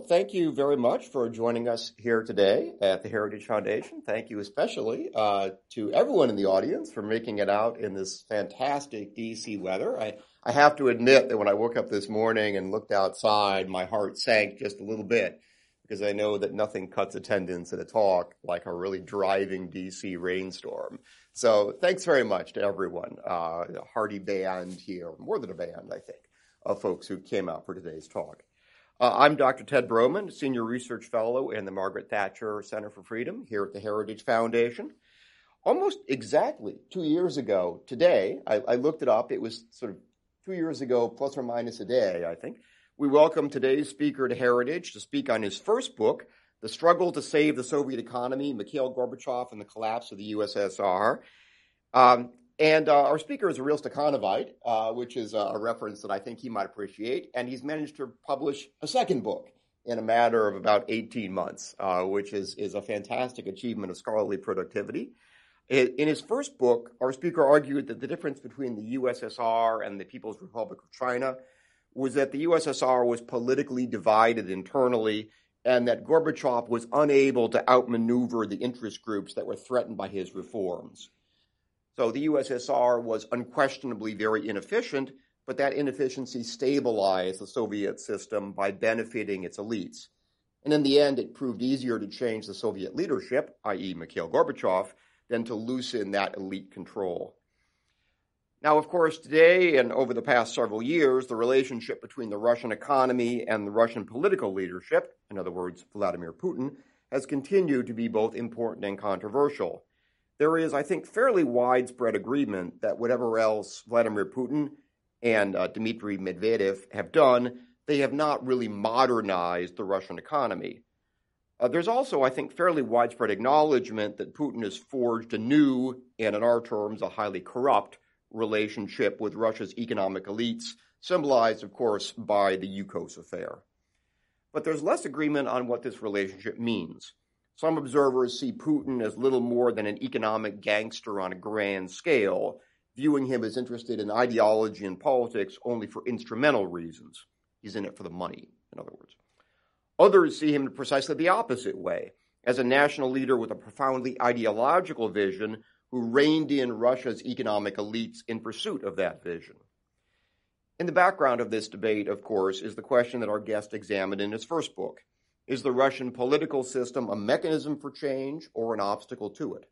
Well, thank you very much for joining us here today at the Heritage Foundation. Thank you especially uh, to everyone in the audience for making it out in this fantastic DC weather. I, I have to admit that when I woke up this morning and looked outside, my heart sank just a little bit because I know that nothing cuts attendance at a talk like a really driving DC rainstorm. So thanks very much to everyone, uh, a hearty band here, more than a band, I think, of folks who came out for today's talk. Uh, I'm Dr. Ted Bromund, Senior Research Fellow in the Margaret Thatcher Center for Freedom here at the Heritage Foundation. Almost exactly two years ago today, I, I, looked it up. It was sort of two years ago, plus or minus a day, I think. We welcome today's speaker to Heritage to speak on his first book, The Struggle to Save the Soviet Economy, Mikhail Gorbachev and the Collapse of the USSR. Um, and uh, our speaker is a real Stakhanovite, uh, which is a reference that I think he might appreciate. And he's managed to publish a second book in a matter of about 18 months, uh, which is, is a fantastic achievement of scholarly productivity. In his first book, our speaker argued that the difference between the USSR and the People's Republic of China was that the USSR was politically divided internally and that Gorbachev was unable to outmaneuver the interest groups that were threatened by his reforms. So the USSR was unquestionably very inefficient, but that inefficiency stabilized the Soviet system by benefiting its elites. And in the end, it proved easier to change the Soviet leadership, i.e., Mikhail Gorbachev, than to loosen that elite control. Now, of course, today and over the past several years, the relationship between the Russian economy and the Russian political leadership, in other words, Vladimir Putin, has continued to be both important and controversial there is, I think, fairly widespread agreement that whatever else Vladimir Putin and uh, Dmitry Medvedev have done, they have not really modernized the Russian economy. Uh, there's also, I think, fairly widespread acknowledgement that Putin has forged a new, and in our terms, a highly corrupt relationship with Russia's economic elites, symbolized, of course, by the Yukos affair. But there's less agreement on what this relationship means. Some observers see Putin as little more than an economic gangster on a grand scale, viewing him as interested in ideology and politics only for instrumental reasons. He's in it for the money, in other words. Others see him precisely the opposite way, as a national leader with a profoundly ideological vision who reined in Russia's economic elites in pursuit of that vision. In the background of this debate, of course, is the question that our guest examined in his first book is the Russian political system a mechanism for change or an obstacle to it?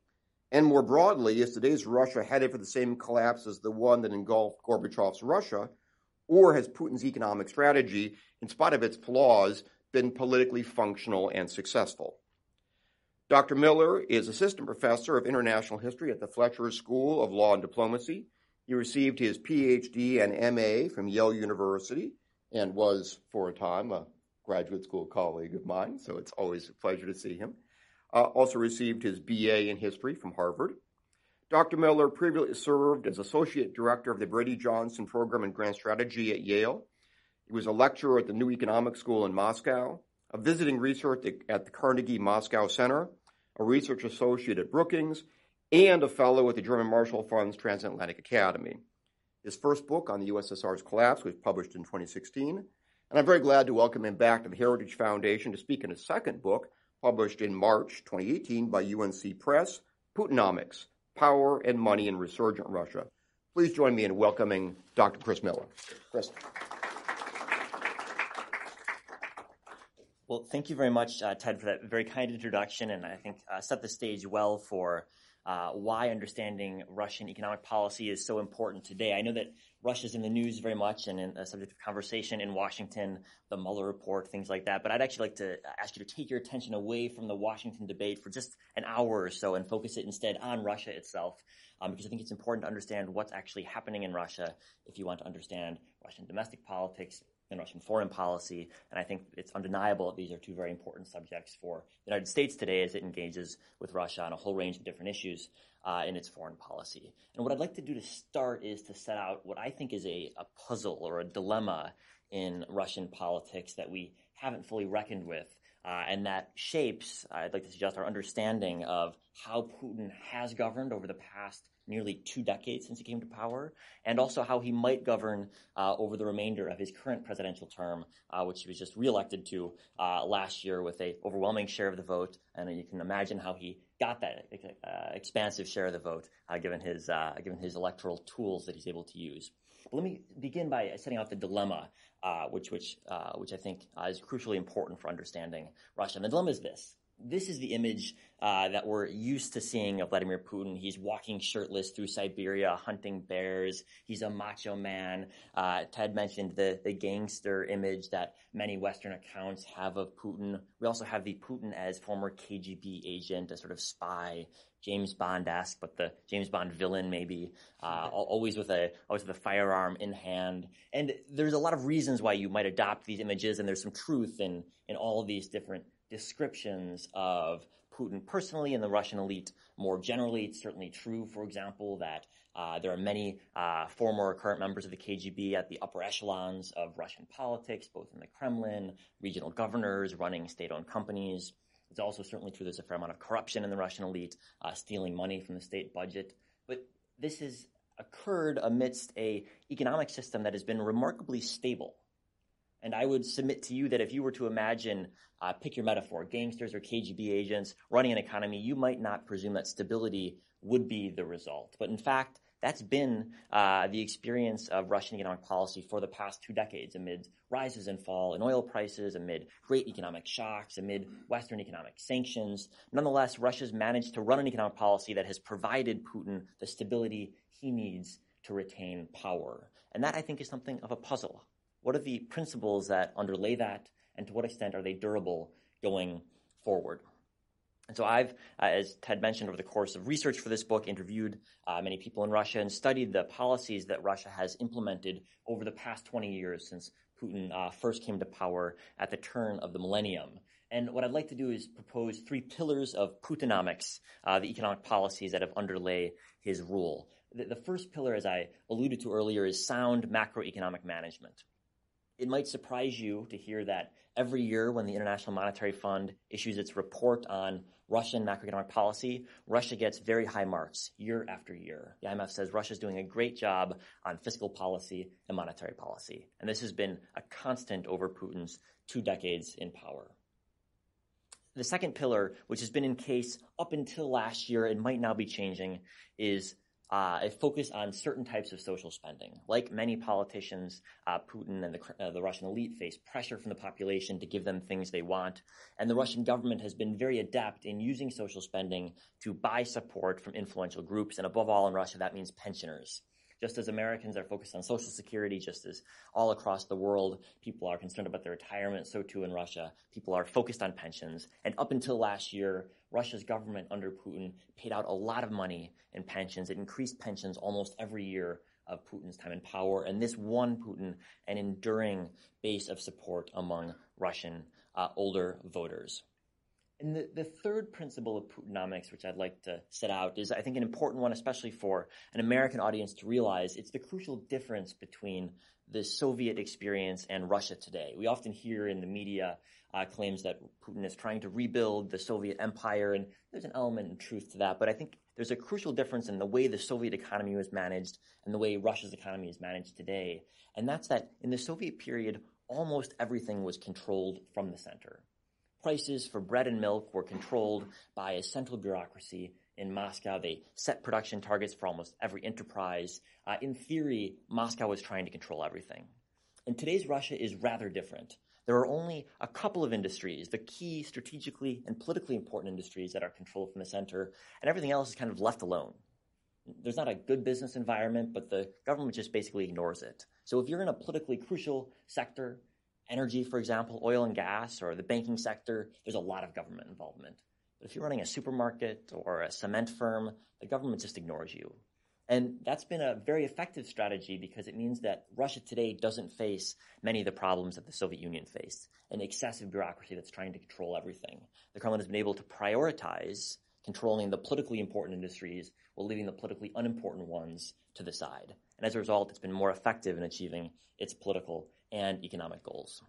And more broadly, is today's Russia headed for the same collapse as the one that engulfed Gorbachev's Russia? Or has Putin's economic strategy, in spite of its flaws, been politically functional and successful? Dr. Miller is assistant professor of international history at the Fletcher School of Law and Diplomacy. He received his PhD and MA from Yale University and was, for a time, a graduate school colleague of mine, so it's always a pleasure to see him. Uh, also received his BA in history from Harvard. Dr. Miller previously served as Associate Director of the Brady Johnson Program in Grand Strategy at Yale. He was a lecturer at the New Economic School in Moscow, a visiting researcher at the Carnegie Moscow Center, a research associate at Brookings, and a fellow at the German Marshall Fund's Transatlantic Academy. His first book on the USSR's collapse was published in 2016, and I'm very glad to welcome him back to the Heritage Foundation to speak in his second book, published in March 2018 by UNC Press, Putinomics, Power and Money in Resurgent Russia. Please join me in welcoming Dr. Chris Miller. Chris. Well, thank you very much, uh, Ted, for that very kind introduction, and I think uh, set the stage well for uh, why understanding Russian economic policy is so important today. I know that Russia's in the news very much and in a subject of conversation in Washington, the Mueller report, things like that. But I'd actually like to ask you to take your attention away from the Washington debate for just an hour or so and focus it instead on Russia itself, um, because I think it's important to understand what's actually happening in Russia if you want to understand Russian domestic politics and Russian foreign policy. And I think it's undeniable that these are two very important subjects for the United States today as it engages with Russia on a whole range of different issues uh, in its foreign policy. And what I'd like to do to start is to set out what I think is a, a puzzle or a dilemma in Russian politics that we haven't fully reckoned with. Uh, and that shapes, I'd like to suggest, our understanding of how Putin has governed over the past nearly two decades since he came to power, and also how he might govern uh, over the remainder of his current presidential term, uh, which he was just reelected to uh, last year with a overwhelming share of the vote. And you can imagine how he got that uh, expansive share of the vote, uh, given his uh, given his electoral tools that he's able to use. But let me begin by setting out the dilemma, which which which I think is crucially important for understanding Russia. And the dilemma is this: this is the image uh, that we're used to seeing of Vladimir Putin. He's walking shirtless through Siberia, hunting bears. He's a macho man. Uh, Ted mentioned the, the gangster image that many Western accounts have of Putin. We also have the Putin as former KGB agent, a sort of spy, James Bond-esque, but the James Bond villain maybe, uh, always with a always with a firearm in hand. And there's a lot of reasons why you might adopt these images, and there's some truth in in all of these different descriptions of Putin personally and the Russian elite more generally. It's certainly true, for example, that uh, there are many uh, former or current members of the KGB at the upper echelons of Russian politics, both in the Kremlin, regional governors running state-owned companies. It's also certainly true there's a fair amount of corruption in the Russian elite, uh, stealing money from the state budget. But this has occurred amidst a economic system that has been remarkably stable and I would submit to you that if you were to imagine, uh, pick your metaphor, gangsters or KGB agents running an economy, you might not presume that stability would be the result. But in fact, that's been uh, the experience of Russian economic policy for the past two decades amid rises and fall in oil prices, amid great economic shocks, amid Western economic sanctions. Nonetheless, Russia's managed to run an economic policy that has provided Putin the stability he needs to retain power. And that, I think, is something of a puzzle. What are the principles that underlay that, and to what extent are they durable going forward? And so I've, uh, as Ted mentioned, over the course of research for this book, interviewed uh, many people in Russia and studied the policies that Russia has implemented over the past 20 years since Putin uh, first came to power at the turn of the millennium. And what I'd like to do is propose three pillars of Putinomics, uh, the economic policies that have underlay his rule. The, the first pillar, as I alluded to earlier, is sound macroeconomic management. It might surprise you to hear that every year when the International Monetary Fund issues its report on Russian macroeconomic policy, Russia gets very high marks year after year. The IMF says Russia is doing a great job on fiscal policy and monetary policy. And this has been a constant over Putin's two decades in power. The second pillar, which has been in case up until last year, it might now be changing, is uh, a focus on certain types of social spending. Like many politicians, uh, Putin and the, uh, the Russian elite face pressure from the population to give them things they want. And the Russian government has been very adept in using social spending to buy support from influential groups. And above all, in Russia, that means pensioners. Just as Americans are focused on Social Security, just as all across the world people are concerned about their retirement, so too in Russia. People are focused on pensions. And up until last year, Russia's government under Putin paid out a lot of money in pensions. It increased pensions almost every year of Putin's time in power. And this won Putin an enduring base of support among Russian uh, older voters. And the, the third principle of Putinomics, which I'd like to set out, is I think an important one, especially for an American audience to realize. It's the crucial difference between the Soviet experience and Russia today. We often hear in the media uh, claims that Putin is trying to rebuild the Soviet empire, and there's an element of truth to that. But I think there's a crucial difference in the way the Soviet economy was managed and the way Russia's economy is managed today. And that's that in the Soviet period, almost everything was controlled from the center. Prices for bread and milk were controlled by a central bureaucracy in Moscow. They set production targets for almost every enterprise. Uh, in theory, Moscow was trying to control everything. And today's Russia is rather different. there are only a couple of industries, the key strategically and politically important industries that are controlled from the center, and everything else is kind of left alone. There's not a good business environment, but the government just basically ignores it. So if you're in a politically crucial sector, energy, for example, oil and gas, or the banking sector, there's a lot of government involvement. But if you're running a supermarket or a cement firm, the government just ignores you. And that's been a very effective strategy because it means that Russia today doesn't face many of the problems that the Soviet Union faced an excessive bureaucracy that's trying to control everything. The Kremlin has been able to prioritize controlling the politically important industries while leaving the politically unimportant ones to the side. And as a result, it's been more effective in achieving its political and economic goals.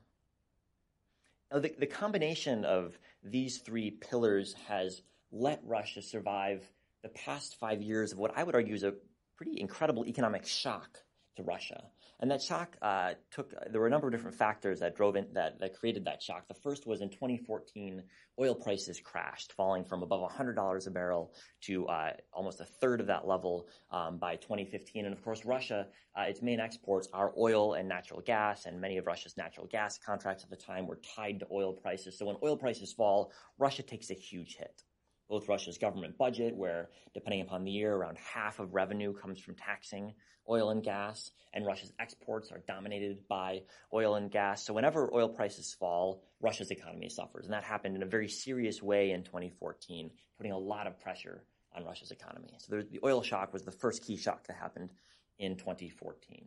Now, the, the combination of these three pillars has let Russia survive the past five years of what I would argue is a pretty incredible economic shock to Russia. And that shock uh, took, there were a number of different factors that drove in, that, that created that shock. The first was in 2014, oil prices crashed, falling from above $100 a barrel to uh, almost a third of that level um, by 2015. And of course, Russia, uh, its main exports are oil and natural gas, and many of Russia's natural gas contracts at the time were tied to oil prices. So when oil prices fall, Russia takes a huge hit both Russia's government budget, where depending upon the year, around half of revenue comes from taxing oil and gas, and Russia's exports are dominated by oil and gas. So whenever oil prices fall, Russia's economy suffers. And that happened in a very serious way in 2014, putting a lot of pressure on Russia's economy. So the oil shock was the first key shock that happened in 2014.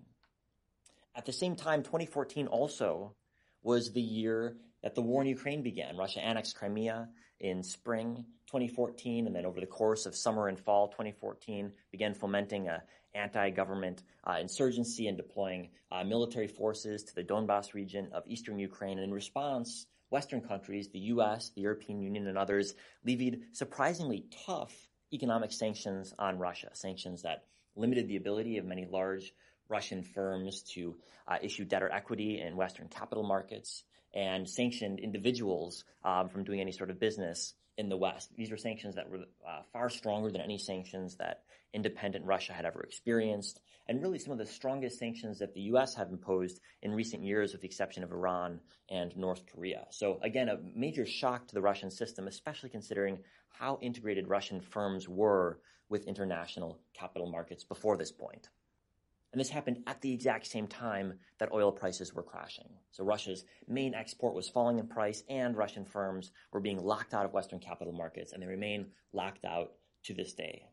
At the same time, 2014 also was the year that the war in Ukraine began. Russia annexed Crimea in spring 2014, and then over the course of summer and fall 2014, began fomenting a anti-government uh, insurgency and deploying uh, military forces to the Donbass region of eastern Ukraine. And in response, Western countries, the U.S., the European Union, and others levied surprisingly tough economic sanctions on Russia, sanctions that limited the ability of many large Russian firms to uh, issue debtor equity in Western capital markets, and sanctioned individuals um, from doing any sort of business in the West. These were sanctions that were uh, far stronger than any sanctions that independent Russia had ever experienced, and really some of the strongest sanctions that the U.S. have imposed in recent years, with the exception of Iran and North Korea. So again, a major shock to the Russian system, especially considering how integrated Russian firms were with international capital markets before this point. And this happened at the exact same time that oil prices were crashing. So Russia's main export was falling in price and Russian firms were being locked out of Western capital markets and they remain locked out to this day.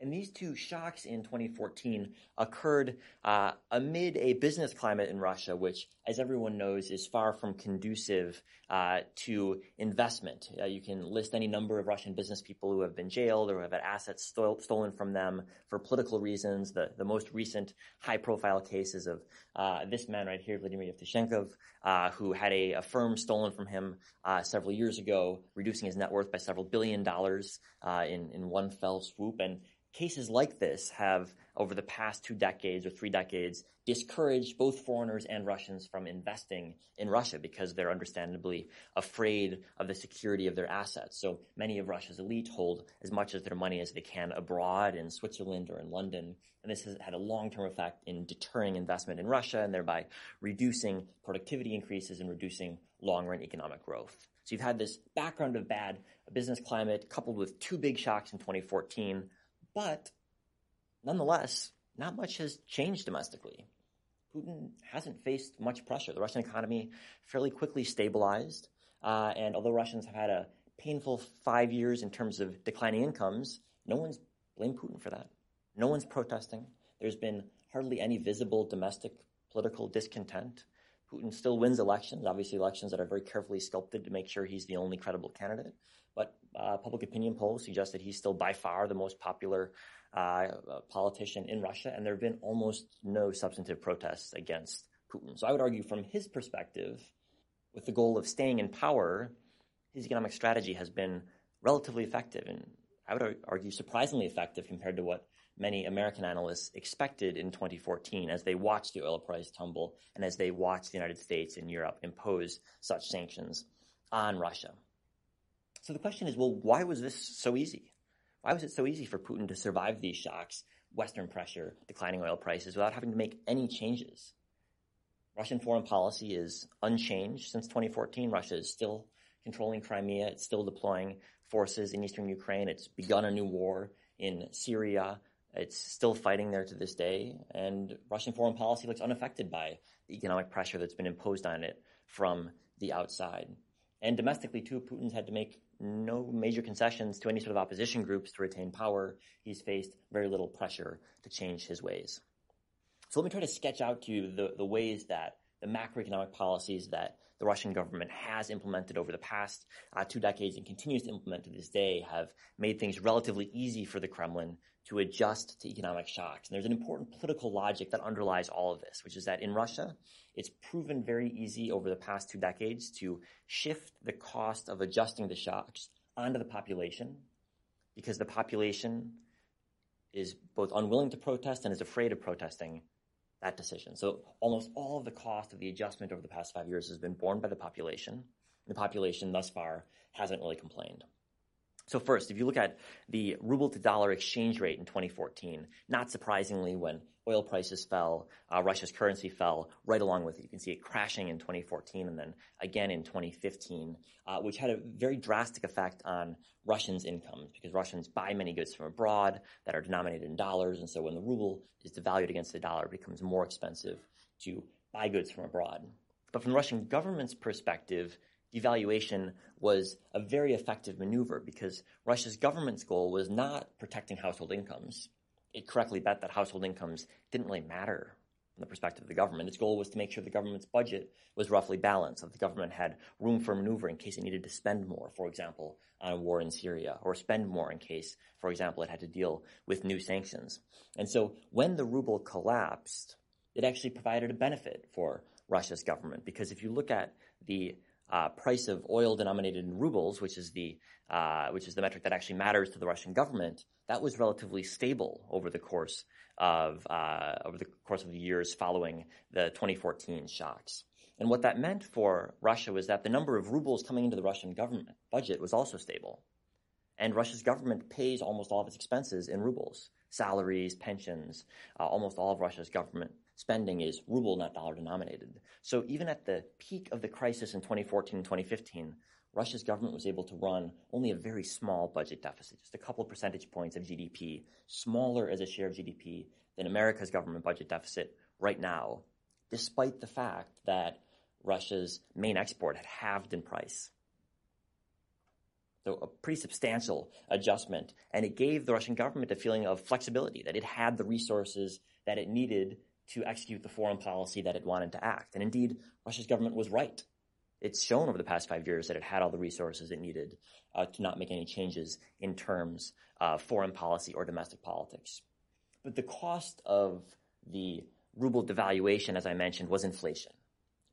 And these two shocks in 2014 occurred uh, amid a business climate in Russia, which, as everyone knows, is far from conducive uh, to investment. Uh, you can list any number of Russian business people who have been jailed or who have had assets stole, stolen from them for political reasons. The, the most recent high-profile cases of uh, this man right here, Vladimir Yevtushenkov, uh, who had a, a, firm stolen from him uh, several years ago, reducing his net worth by several billion dollars in, in one fell swoop. And cases like this have, over the past two decades or three decades, discouraged both foreigners and Russians from investing in Russia because they're understandably afraid of the security of their assets. So many of Russia's elite hold as much of their money as they can abroad in Switzerland or in London. And this has had a long-term effect in deterring investment in Russia and thereby reducing productivity increases and reducing long-run economic growth. So you've had this background of bad business climate coupled with two big shocks in 2014, but nonetheless, not much has changed domestically. Putin hasn't faced much pressure. The Russian economy fairly quickly stabilized. Uh, and although Russians have had a painful five years in terms of declining incomes, no one's blamed Putin for that. No one's protesting. There's been hardly any visible domestic political discontent. Putin still wins elections, obviously elections that are very carefully sculpted to make sure he's the only credible candidate. Uh, public opinion polls suggest that he's still by far the most popular uh, politician in Russia, and there have been almost no substantive protests against Putin. So I would argue from his perspective, with the goal of staying in power, his economic strategy has been relatively effective, and I would argue surprisingly effective compared to what many American analysts expected in 2014 as they watched the oil price tumble and as they watched the United States and Europe impose such sanctions on Russia. So the question is, well, why was this so easy? Why was it so easy for Putin to survive these shocks, Western pressure, declining oil prices, without having to make any changes? Russian foreign policy is unchanged since 2014. Russia is still controlling Crimea. It's still deploying forces in eastern Ukraine. It's begun a new war in Syria. It's still fighting there to this day. And Russian foreign policy looks unaffected by the economic pressure that's been imposed on it from the outside. And domestically, too, Putin's had to make no major concessions to any sort of opposition groups to retain power. He's faced very little pressure to change his ways. So let me try to sketch out to you the, the ways that the macroeconomic policies that the Russian government has implemented over the past uh, two decades and continues to implement to this day have made things relatively easy for the Kremlin to adjust to economic shocks. And there's an important political logic that underlies all of this, which is that in Russia, it's proven very easy over the past two decades to shift the cost of adjusting the shocks onto the population because the population is both unwilling to protest and is afraid of protesting that decision. So almost all of the cost of the adjustment over the past five years has been borne by the population. The population thus far hasn't really complained. So first, if you look at the ruble to dollar exchange rate in 2014, not surprisingly, when oil prices fell, uh, Russia's currency fell right along with it. You can see it crashing in 2014 and then again in 2015, uh, which had a very drastic effect on Russians' incomes because Russians buy many goods from abroad that are denominated in dollars. And so when the ruble is devalued against the dollar, it becomes more expensive to buy goods from abroad. But from the Russian government's perspective, devaluation was a very effective maneuver because Russia's government's goal was not protecting household incomes. It correctly bet that household incomes didn't really matter from the perspective of the government. Its goal was to make sure the government's budget was roughly balanced, that the government had room for maneuver in case it needed to spend more, for example, on a war in Syria, or spend more in case, for example, it had to deal with new sanctions. And so when the ruble collapsed, it actually provided a benefit for Russia's government because if you look at the uh, price of oil denominated in rubles, which is the uh, which is the metric that actually matters to the Russian government, that was relatively stable over the course of uh, over the course of the years following the 2014 shocks. And what that meant for Russia was that the number of rubles coming into the Russian government budget was also stable. And Russia's government pays almost all of its expenses in rubles salaries, pensions, uh, almost all of Russia's government spending is ruble, not dollar denominated. So even at the peak of the crisis in 2014 and 2015, Russia's government was able to run only a very small budget deficit, just a couple of percentage points of GDP, smaller as a share of GDP than America's government budget deficit right now, despite the fact that Russia's main export had halved in price. So a pretty substantial adjustment. And it gave the Russian government a feeling of flexibility, that it had the resources that it needed to execute the foreign policy that it wanted to act. And indeed, Russia's government was right. It's shown over the past five years that it had all the resources it needed uh, to not make any changes in terms of foreign policy or domestic politics. But the cost of the ruble devaluation, as I mentioned, was inflation.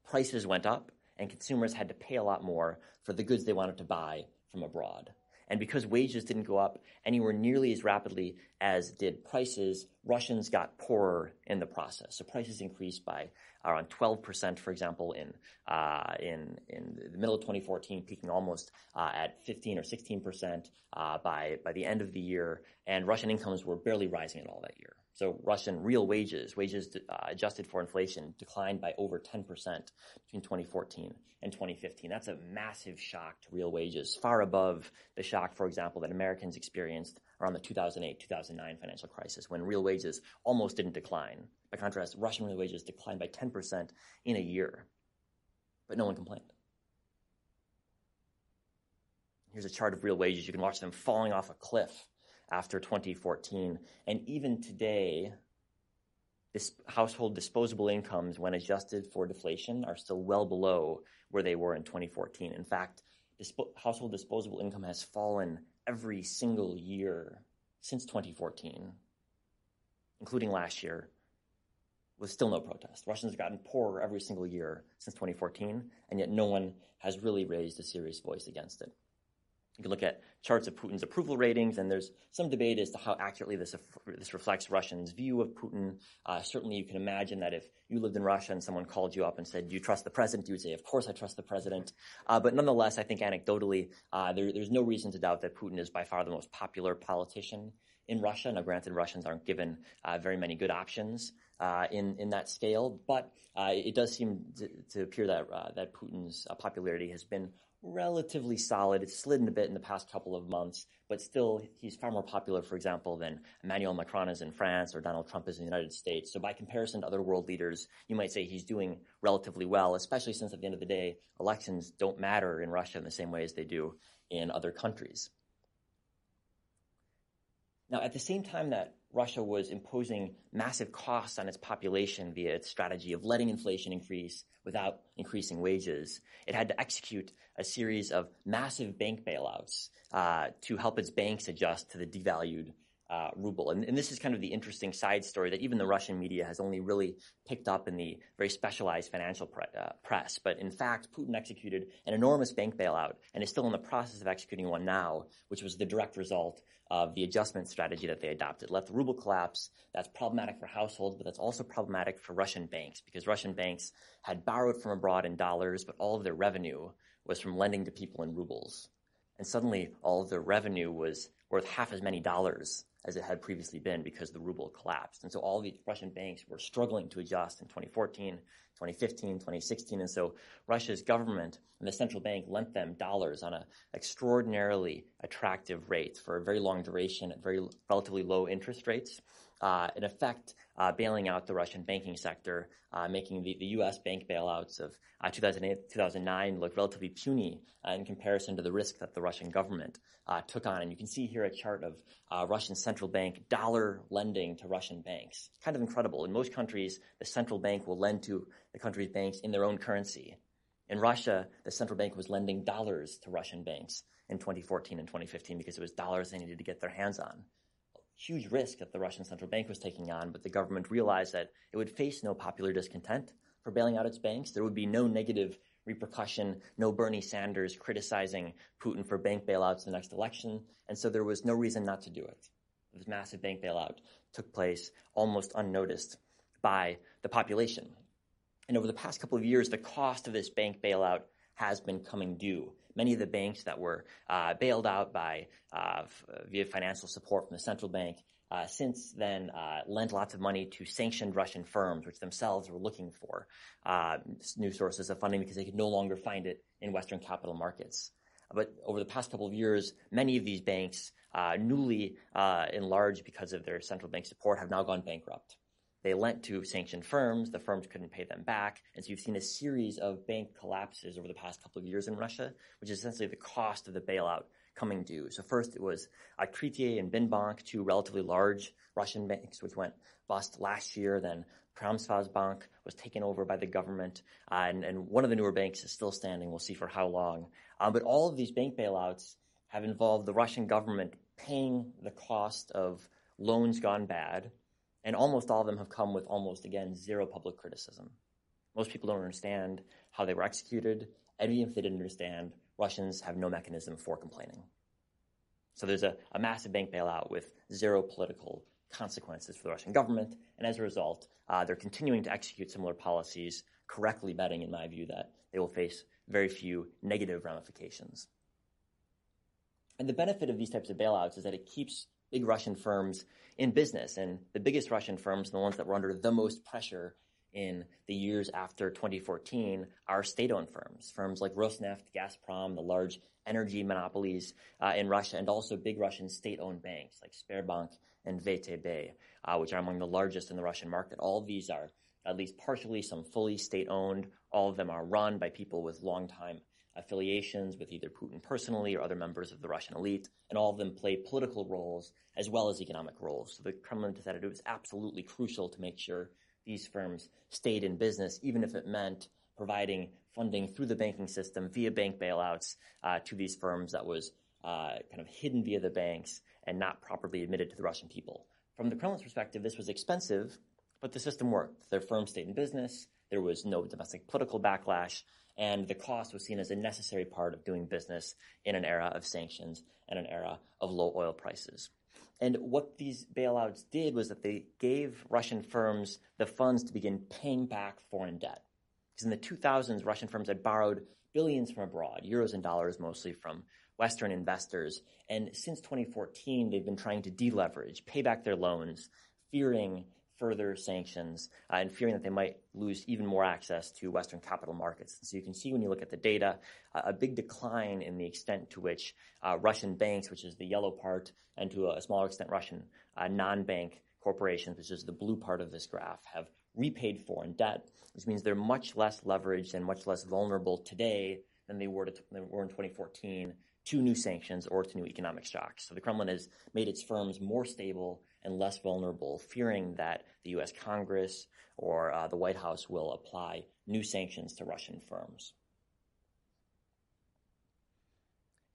Prices went up, and consumers had to pay a lot more for the goods they wanted to buy from abroad. And because wages didn't go up anywhere nearly as rapidly as did prices, Russians got poorer in the process. So prices increased by around 12%, for example, in, uh, in, in the middle of 2014, peaking almost uh, at 15 or 16% uh, by, by the end of the year. And Russian incomes were barely rising at all that year. So Russian real wages, wages uh, adjusted for inflation, declined by over 10% between 2014 and 2015. That's a massive shock to real wages, far above the shock, for example, that Americans experienced around the 2008-2009 financial crisis, when real wages almost didn't decline. By contrast, Russian real wages declined by 10% in a year, but no one complained. Here's a chart of real wages. You can watch them falling off a cliff after 2014. And even today, this household disposable incomes, when adjusted for deflation, are still well below where they were in 2014. In fact, disp- household disposable income has fallen every single year since 2014, including last year, with still no protest. Russians have gotten poorer every single year since 2014, and yet no one has really raised a serious voice against it. You can look at charts of Putin's approval ratings, and there's some debate as to how accurately this, this reflects Russians' view of Putin. Uh, certainly, you can imagine that if you lived in Russia and someone called you up and said, Do you trust the president? You would say, Of course, I trust the president. Uh, but nonetheless, I think anecdotally, uh, there, there's no reason to doubt that Putin is by far the most popular politician in Russia. Now, granted, Russians aren't given uh, very many good options uh, in in that scale, but uh, it does seem to, to appear that that Putin's popularity has been relatively solid. It's slidden a bit in the past couple of months, but still, he's far more popular, for example, than Emmanuel Macron is in France or Donald Trump is in the United States. So by comparison to other world leaders, you might say he's doing relatively well, especially since at the end of the day, elections don't matter in Russia in the same way as they do in other countries. Now, at the same time that Russia was imposing massive costs on its population via its strategy of letting inflation increase without increasing wages. It had to execute a series of massive bank bailouts uh, to help its banks adjust to the devalued uh, ruble. And, and, this is kind of the interesting side story that even the Russian media has only really picked up in the very specialized financial pre- uh, press. But in fact, Putin executed an enormous bank bailout and is still in the process of executing one now, which was the direct result of the adjustment strategy that they adopted. Let the ruble collapse. That's problematic for households, but that's also problematic for Russian banks because Russian banks had borrowed from abroad in dollars, but all of their revenue was from lending to people in rubles. And suddenly all of their revenue was worth half as many dollars as it had previously been because the ruble collapsed. And so all the Russian banks were struggling to adjust in 2014, 2015, 2016. And so Russia's government and the central bank lent them dollars on an extraordinarily attractive rate for a very long duration at very relatively low interest rates. Uh, in effect, uh, bailing out the Russian banking sector, uh, making the, the U.S. bank bailouts of 2008, 2009 look relatively puny in comparison to the risk that the Russian government took on. And you can see here a chart of Russian central bank dollar lending to Russian banks. Kind of incredible. In most countries, the central bank will lend to the country's banks in their own currency. In Russia, the central bank was lending dollars to Russian banks in 2014 and 2015 because it was dollars they needed to get their hands on huge risk that the Russian central bank was taking on, but the government realized that it would face no popular discontent for bailing out its banks. There would be no negative repercussion, no Bernie Sanders criticizing Putin for bank bailouts in the next election, and so there was no reason not to do it. This massive bank bailout took place almost unnoticed by the population. And over the past couple of years, the cost of this bank bailout has been coming due. Many of the banks that were uh, bailed out by uh, via financial support from the central bank uh, since then uh, lent lots of money to sanctioned Russian firms, which themselves were looking for uh, new sources of funding because they could no longer find it in Western capital markets. But over the past couple of years, many of these banks, uh, newly enlarged because of their central bank support, have now gone bankrupt. They lent to sanctioned firms, the firms couldn't pay them back, and so you've seen a series of bank collapses over the past couple of years in Russia, which is essentially the cost of the bailout coming due. So first it was Otkritie and Binbank, two relatively large Russian banks, which went bust last year. Then Promsvyazbank was taken over by the government, uh, and, and one of the newer banks is still standing. We'll see for how long. Um, but all of these bank bailouts have involved the Russian government paying the cost of loans gone bad, and almost all of them have come with almost, again, zero public criticism. Most people don't understand how they were executed. And even if they didn't understand, Russians have no mechanism for complaining. So there's a, a massive bank bailout with zero political consequences for the Russian government. And as a result, uh, they're continuing to execute similar policies, correctly betting, in my view, that they will face very few negative ramifications. And the benefit of these types of bailouts is that it keeps big Russian firms in business. And the biggest Russian firms, the ones that were under the most pressure in the years after 2014, are state-owned firms, firms like Rosneft, Gazprom, the large energy monopolies uh, in Russia, and also big Russian state-owned banks like Sberbank and VTB, uh, which are among the largest in the Russian market. All these are at least partially, some fully state-owned. All of them are run by people with long-time affiliations with either Putin personally or other members of the Russian elite, and all of them play political roles as well as economic roles. So the Kremlin decided it was absolutely crucial to make sure these firms stayed in business, even if it meant providing funding through the banking system via bank bailouts uh, to these firms that was uh, kind of hidden via the banks and not properly admitted to the Russian people. From the Kremlin's perspective, this was expensive, but the system worked. Their firms stayed in business. There was no domestic political backlash, and the cost was seen as a necessary part of doing business in an era of sanctions and an era of low oil prices. And what these bailouts did was that they gave Russian firms the funds to begin paying back foreign debt. Because in the 2000s, Russian firms had borrowed billions from abroad, euros and dollars mostly from Western investors. And since 2014, they've been trying to deleverage, pay back their loans, fearing further sanctions uh, and fearing that they might lose even more access to Western capital markets. So you can see when you look at the data, uh, a big decline in the extent to which uh, Russian banks, which is the yellow part, and to a smaller extent Russian uh, non-bank corporations, which is the blue part of this graph, have repaid foreign debt, which means they're much less leveraged and much less vulnerable today than they were, to, than were in 2014 to new sanctions or to new economic shocks. So the Kremlin has made its firms more stable and less vulnerable, fearing that the U.S. Congress or uh, the White House will apply new sanctions to Russian firms.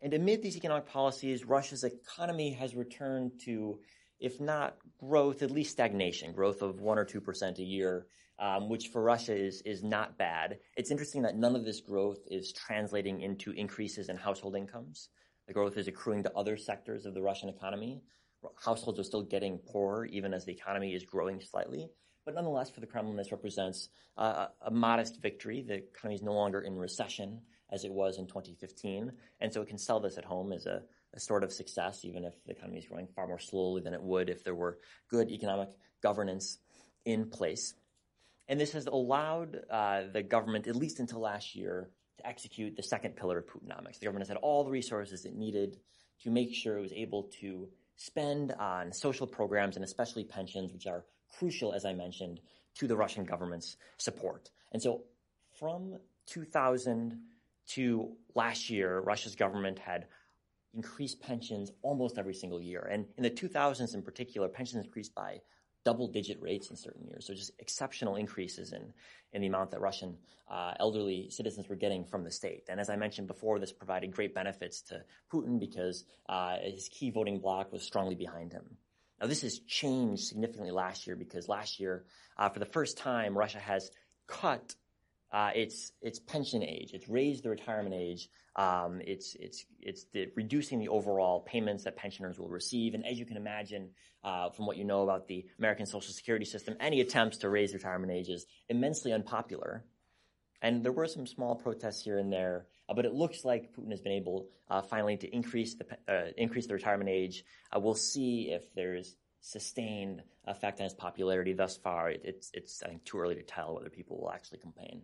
And amid these economic policies, Russia's economy has returned to, if not growth, at least stagnation, growth of 1 or 2% a year, um, which for Russia is, is not bad. It's interesting that none of this growth is translating into increases in household incomes. The growth is accruing to other sectors of the Russian economy. Households are still getting poorer even as the economy is growing slightly. But nonetheless, for the Kremlin, this represents uh, a modest victory. The economy is no longer in recession as it was in 2015. And so it can sell this at home as a, a sort of success, even if the economy is growing far more slowly than it would if there were good economic governance in place. And this has allowed uh, the government, at least until last year, to execute the second pillar of Putinomics. The government has had all the resources it needed to make sure it was able to spend on social programs and especially pensions, which are crucial, as I mentioned, to the Russian government's support. And so from 2000 to last year, Russia's government had increased pensions almost every single year. And in the 2000s in particular, pensions increased by double digit rates in certain years. So just exceptional increases in, in the amount that Russian uh, elderly citizens were getting from the state. And as I mentioned before, this provided great benefits to Putin because uh, his key voting bloc was strongly behind him. Now this has changed significantly last year because last year, uh, for the first time, Russia has cut uh, it's it's pension age. It's raised the retirement age. Um, it's it's it's the, reducing the overall payments that pensioners will receive. And as you can imagine, uh, from what you know about the American Social Security system, any attempts to raise retirement age is immensely unpopular. And there were some small protests here and there, uh, but it looks like Putin has been able uh, finally to increase the uh, increase the retirement age. Uh, we'll see if there's sustained effect on his popularity. Thus far, it, it's it's I think too early to tell whether people will actually campaign.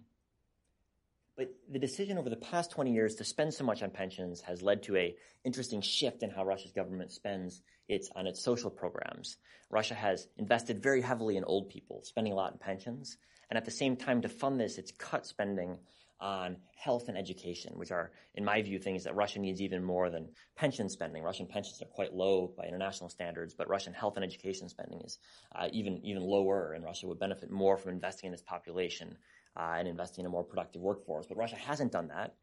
But the decision over the past 20 years to spend so much on pensions has led to a interesting shift in how Russia's government spends its on its social programs. Russia has invested very heavily in old people, spending a lot in pensions, and at the same time to fund this, it's cut spending on health and education, which are, in my view, things that Russia needs even more than pension spending. Russian pensions are quite low by international standards, but Russian health and education spending is uh, even even lower, and Russia would benefit more from investing in its population uh, and investing in a more productive workforce. But Russia hasn't done that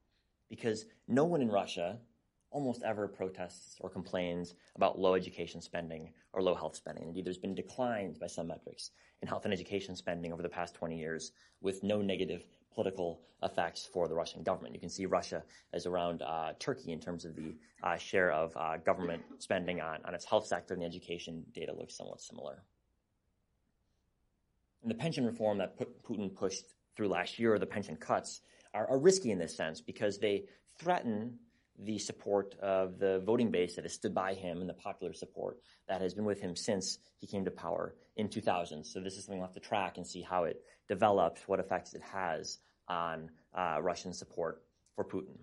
because no one in Russia almost ever protests or complains about low education spending or low health spending. Indeed, there's been declines by some metrics in health and education spending over the past 20 years with no negative political effects for the Russian government. You can see Russia as around uh, Turkey in terms of the uh, share of uh, government spending on, on its health sector and the education data looks somewhat similar. And the pension reform that Putin pushed through last year, the pension cuts, are, are risky in this sense because they threaten the support of the voting base that has stood by him and the popular support that has been with him since he came to power in 2000. So this is something we'll have to track and see how it develops, what effects it has on uh, Russian support for Putin.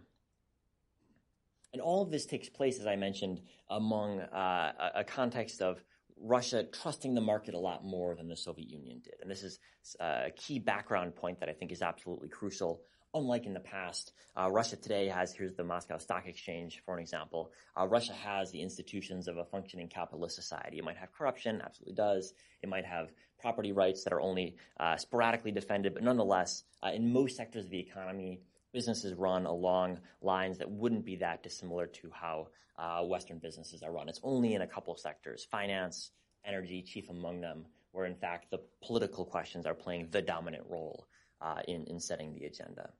And all of this takes place, as I mentioned, among uh, a context of Russia trusting the market a lot more than the Soviet Union did. And this is uh, a key background point that I think is absolutely crucial. Unlike in the past, uh, Russia today has, here's the Moscow Stock Exchange for an example. Uh, Russia has the institutions of a functioning capitalist society. It might have corruption, absolutely does. It might have property rights that are only uh, sporadically defended, but nonetheless, uh, in most sectors of the economy, businesses run along lines that wouldn't be that dissimilar to how uh, Western businesses are run. It's only in a couple sectors, finance, energy, chief among them, where in fact the political questions are playing the dominant role uh, in, in setting the agenda.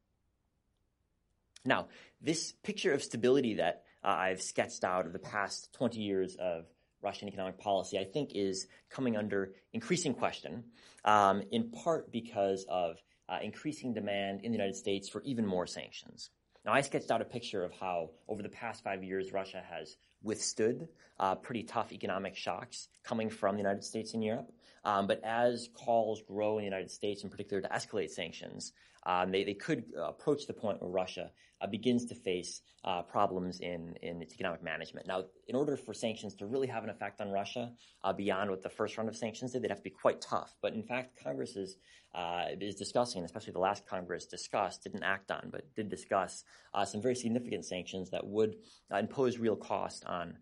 Now, this picture of stability that uh, I've sketched out of the past 20 years of Russian economic policy, I think, is coming under increasing question, um, in part because of uh, increasing demand in the United States for even more sanctions. Now, I sketched out a picture of how, over the past five years, Russia has withstood uh, pretty tough economic shocks coming from the United States and Europe. Um, but as calls grow in the United States, in particular to escalate sanctions, um, they, they could approach the point where Russia uh, begins to face uh, problems in, in its economic management. Now, in order for sanctions to really have an effect on Russia uh, beyond what the first round of sanctions did, they'd have to be quite tough. But in fact, Congress is, uh, is discussing, especially the last Congress discussed, didn't act on, but did discuss uh, some very significant sanctions that would uh, impose real cost on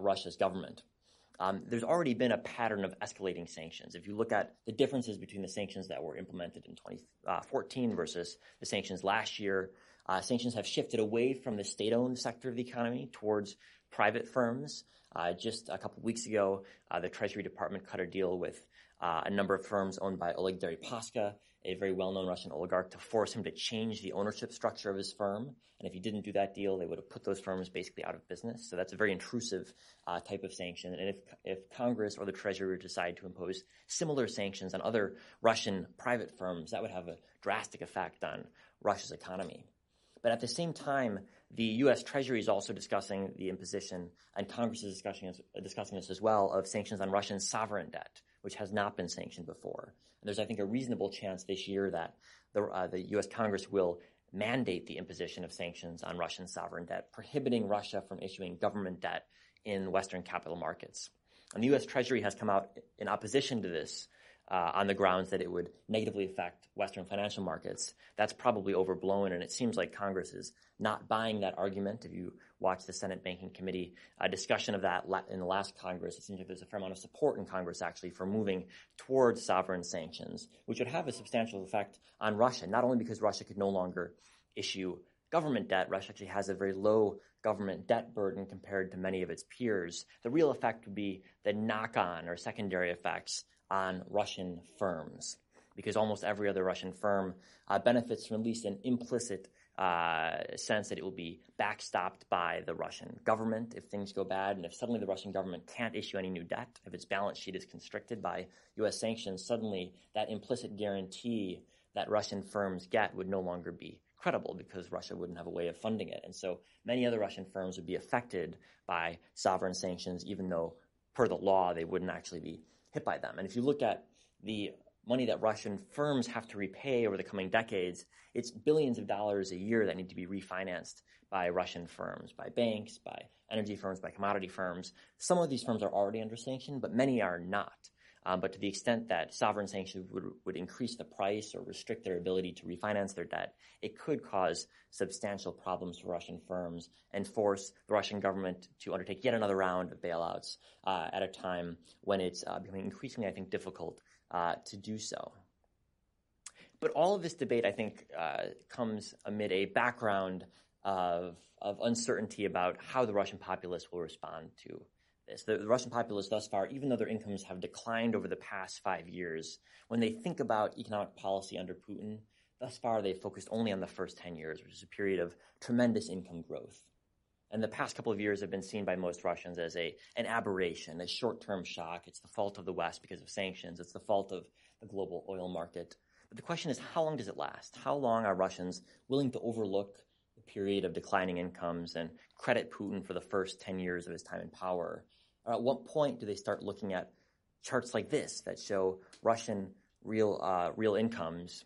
Russia's government. Um, there's already been a pattern of escalating sanctions. If you look at the differences between the sanctions that were implemented in 2014 versus the sanctions last year, uh, sanctions have shifted away from the state-owned sector of the economy towards private firms. Uh, just a couple weeks ago, uh, the Treasury Department cut a deal with uh, a number of firms owned by Oleg Deripaska, a very well-known Russian oligarch, to force him to change the ownership structure of his firm. And if he didn't do that deal, they would have put those firms basically out of business. So that's a very intrusive uh, type of sanction. And if, if Congress or the Treasury decide to impose similar sanctions on other Russian private firms, that would have a drastic effect on Russia's economy. But at the same time, the U.S. Treasury is also discussing the imposition, and Congress is discussing, discussing this as well, of sanctions on Russian sovereign debt which has not been sanctioned before. And there's, I think, a reasonable chance this year that the, uh, the U.S. Congress will mandate the imposition of sanctions on Russian sovereign debt, prohibiting Russia from issuing government debt in Western capital markets. And the U.S. Treasury has come out in opposition to this uh, on the grounds that it would negatively affect Western financial markets. That's probably overblown, and it seems like Congress is not buying that argument. If you watch the Senate Banking Committee uh, discussion of that in the last Congress, it seems like there's a fair amount of support in Congress actually for moving towards sovereign sanctions, which would have a substantial effect on Russia, not only because Russia could no longer issue government debt. Russia actually has a very low government debt burden compared to many of its peers. The real effect would be the knock on or secondary effects on Russian firms because almost every other Russian firm uh, benefits from at least an implicit uh, sense that it will be backstopped by the Russian government if things go bad. And if suddenly the Russian government can't issue any new debt, if its balance sheet is constricted by U.S. sanctions, suddenly that implicit guarantee that Russian firms get would no longer be credible because Russia wouldn't have a way of funding it. And so many other Russian firms would be affected by sovereign sanctions, even though per the law they wouldn't actually be hit by them. And if you look at the money that Russian firms have to repay over the coming decades, it's billions of dollars a year that need to be refinanced by Russian firms, by banks, by energy firms, by commodity firms. Some of these firms are already under sanction, but many are not. Um, but to the extent that sovereign sanctions would, would increase the price or restrict their ability to refinance their debt, it could cause substantial problems for Russian firms and force the Russian government to undertake yet another round of bailouts uh, at a time when it's uh, becoming increasingly, I think, difficult uh, to do so. But all of this debate, I think, comes amid a background of, of uncertainty about how the Russian populace will respond to The, the, Russian populace thus far, even though their incomes have declined over the past five years, when they think about economic policy under Putin, thus far they've focused only on the first 10 years, which is a period of tremendous income growth. And the past couple of years have been seen by most Russians as a, an aberration, a short-term shock. It's the fault of the West because of sanctions. It's the fault of the global oil market. But the question is, how long does it last? How long are Russians willing to overlook the period of declining incomes and credit Putin for the first 10 years of his time in power? Or at what point do they start looking at charts like this that show Russian real, uh, real incomes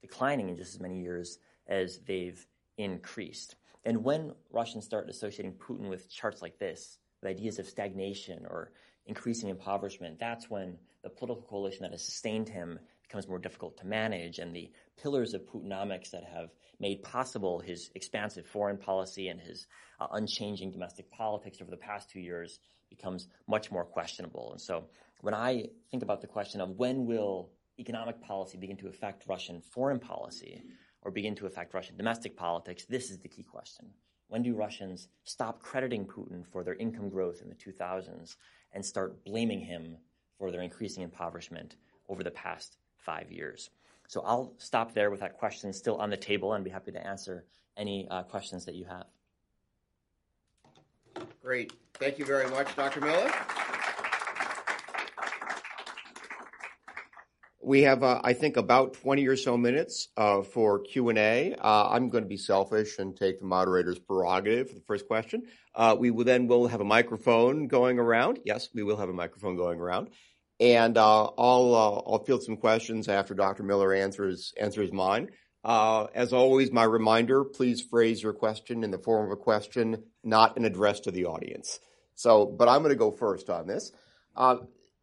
declining in just as many years as they've increased? And when Russians start associating Putin with charts like this, with ideas of stagnation or increasing impoverishment, that's when the political coalition that has sustained him becomes more difficult to manage, and the pillars of Putinomics that have made possible his expansive foreign policy and his uh, unchanging domestic politics over the past two years becomes much more questionable. And so when I think about the question of when will economic policy begin to affect Russian foreign policy, or begin to affect Russian domestic politics, this is the key question. When do Russians stop crediting Putin for their income growth in the 2000s and start blaming him for their increasing impoverishment over the past five years? So I'll stop there with that question still on the table and be happy to answer any uh, questions that you have. Great. Thank you very much, Dr. Miller. We have, uh, I think, about 20 or so minutes uh, for Q&A. Uh, I'm going to be selfish and take the moderator's prerogative for the first question. Uh, we will then will have a microphone going around. Yes, we will have a microphone going around. And uh, I'll, uh, I'll field some questions after Dr. Miller answers, answers mine. as always, my reminder, please phrase your question in the form of a question, not an address to the audience. So, but I'm going to go first on this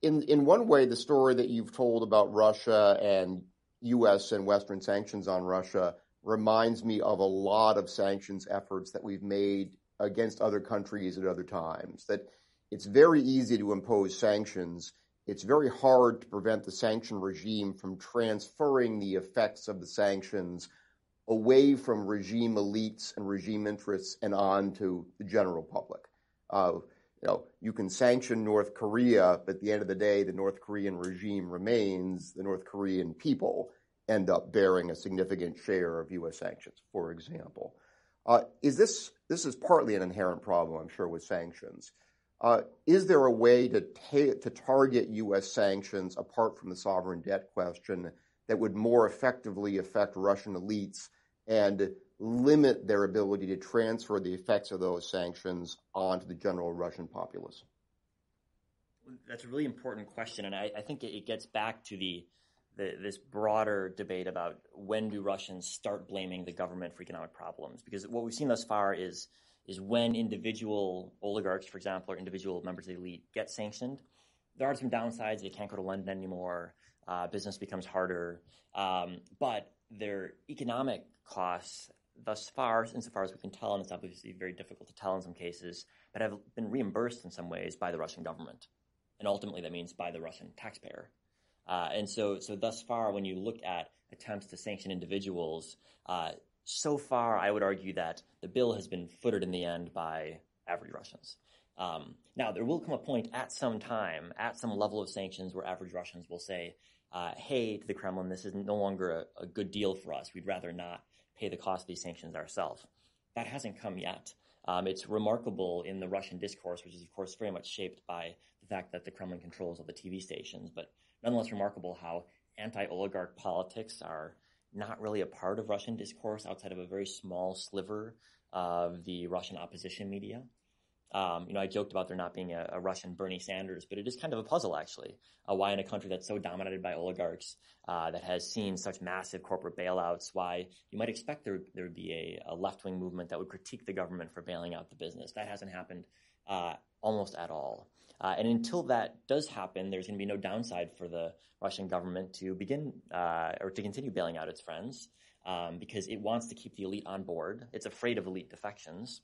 in in one way, the story that you've told about Russia and U.S. and Western sanctions on Russia reminds me of a lot of sanctions efforts that we've made against other countries at other times. That it's very easy to impose sanctions. It's very hard to prevent the sanction regime from transferring the effects of the sanctions away from regime elites and regime interests and on to the general public. Uh, you know, you can sanction North Korea, but at the end of the day, the North Korean regime remains. The North Korean people end up bearing a significant share of U.S. sanctions, for example. Uh, is this this is partly an inherent problem, I'm sure, with sanctions. Uh, is there a way to ta- to target U.S. sanctions apart from the sovereign debt question that would more effectively affect Russian elites and limit their ability to transfer the effects of those sanctions onto the general Russian populace? That's a really important question, and I, think it, gets back to this broader debate about when do Russians start blaming the government for economic problems? Because what we've seen thus far is is when individual oligarchs, for example, or individual members of the elite get sanctioned, there are some downsides. They can't go to London anymore. Uh, business becomes harder, um, but their economic costs thus far, insofar as we can tell, and it's obviously very difficult to tell in some cases, but have been reimbursed in some ways by the Russian government. And ultimately, that means by the Russian taxpayer. Uh, and so, so thus far, when you look at attempts to sanction individuals, uh, so far, I would argue that the bill has been footed in the end by average Russians. Um, now, there will come a point at some time, at some level of sanctions, where average Russians will say, uh, hey, to the Kremlin, this is no longer a, a, good deal for us. We'd rather not pay the cost of these sanctions ourselves. That hasn't come yet. Um, it's remarkable in the Russian discourse, which is, of course, very much shaped by the fact that the Kremlin controls all the TV stations, but nonetheless remarkable how anti oligarch politics are not really a part of Russian discourse outside of a very small sliver of the Russian opposition media. Um, you know, I joked about there not being a, a, Russian Bernie Sanders, but it is kind of a puzzle, actually. Uh, why in a country that's so dominated by oligarchs, uh, that has seen such massive corporate bailouts, why you might expect there, there would be a, a left-wing movement that would critique the government for bailing out the business. That hasn't happened uh, almost at all. Uh, and until that does happen, there's going to be no downside for the Russian government to begin uh, or to continue bailing out its friends um, because it wants to keep the elite on board. It's afraid of elite defections.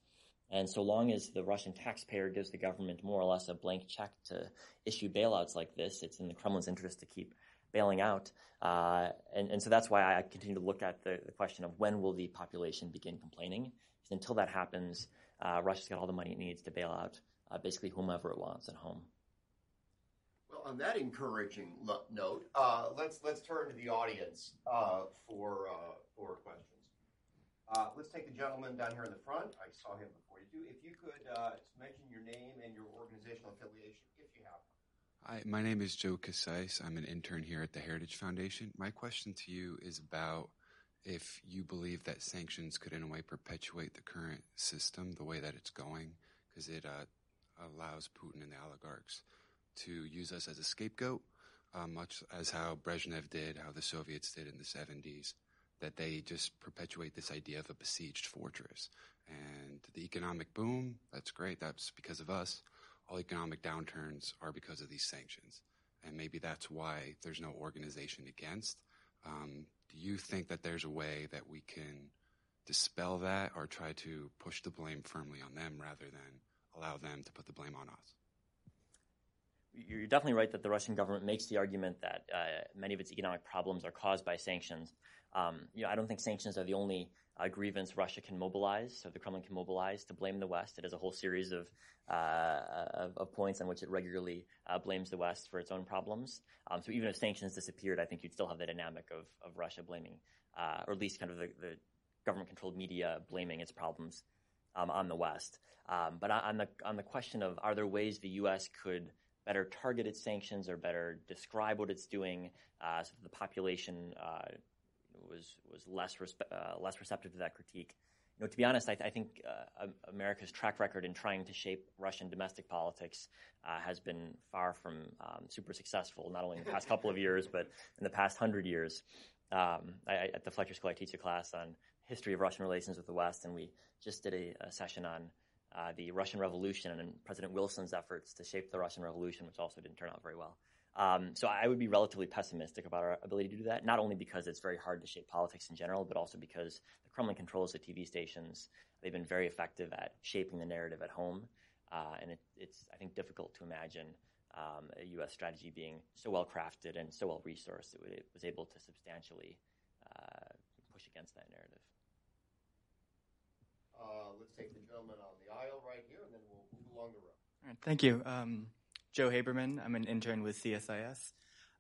And so long as the Russian taxpayer gives the government more or less a blank check to issue bailouts like this, it's in the Kremlin's interest to keep bailing out. Uh, and, and, so that's why I continue to look at the, the, question of when will the population begin complaining. Because until that happens, uh, Russia's got all the money it needs to bail out uh, basically whomever it wants at home. Well, on that encouraging note, uh, let's let's turn to the audience uh, for uh, for questions. Uh, let's take the gentleman down here in the front. I saw him before you do. If you could uh, mention your name and your organizational affiliation, if you have. One. Hi, my name is Joe Casais. I'm an intern here at the Heritage Foundation. My question to you is about if you believe that sanctions could, in a way, perpetuate the current system the way that it's going, because it uh, allows Putin and the oligarchs to use us as a scapegoat, uh, much as how Brezhnev did, how the Soviets did in the 70s that they just perpetuate this idea of a besieged fortress. And the economic boom, that's great. That's because of us. All economic downturns are because of these sanctions. And maybe that's why there's no organization against. Um, do you think that there's a way that we can dispel that or try to push the blame firmly on them rather than allow them to put the blame on us? You're definitely right that the Russian government makes the argument that uh, many of its economic problems are caused by sanctions. Um, you know, I don't think sanctions are the only uh, grievance Russia can mobilize, so the Kremlin can mobilize to blame the West. It has a whole series of, uh, of, of, points on which it regularly uh, blames the West for its own problems. Um, so even if sanctions disappeared, I think you'd still have the dynamic of, of Russia blaming, uh, or at least kind of the, the government-controlled media blaming its problems um, on the West. Um, but on the on the question of are there ways the U.S. could better target its sanctions or better describe what it's doing uh, so that the population uh, was was less respe- uh, less receptive to that critique. You know, to be honest, I, th- I think uh, America's track record in trying to shape Russian domestic politics uh, has been far from um, super successful. Not only in the past couple of years, but in the past hundred years. Um, I, at the Fletcher School, I teach a class on history of Russian relations with the West, and we just did a, a session on uh, the Russian Revolution and President Wilson's efforts to shape the Russian Revolution, which also didn't turn out very well. Um, so I would be relatively pessimistic about our ability to do that, not only because it's very hard to shape politics in general, but also because the Kremlin controls the TV stations. They've been very effective at shaping the narrative at home, uh, and it, it's, I think, difficult to imagine um, a U.S. strategy being so well crafted and so well resourced that it was able to substantially uh, push against that narrative. Uh, let's take the gentleman on the aisle right here, and then we'll move along the row. All right, thank you. Um, Joe Haberman. I'm an intern with CSIS.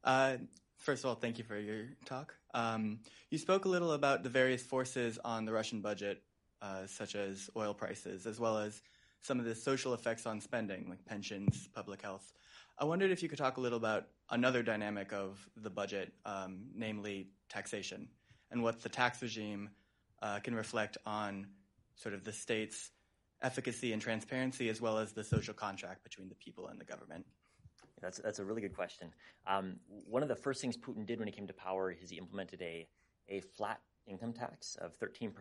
Uh, first of all, thank you for your talk. Um, you spoke a little about the various forces on the Russian budget, uh, such as oil prices, as well as some of the social effects on spending, like pensions, public health. I wondered if you could talk a little about another dynamic of the budget, um, namely taxation, and what the tax regime uh, can reflect on sort of the state's efficacy and transparency, as well as the social contract between the people and the government? That's, that's a really good question. Um, one of the first things Putin did when he came to power is he implemented a, a flat income tax of 13%,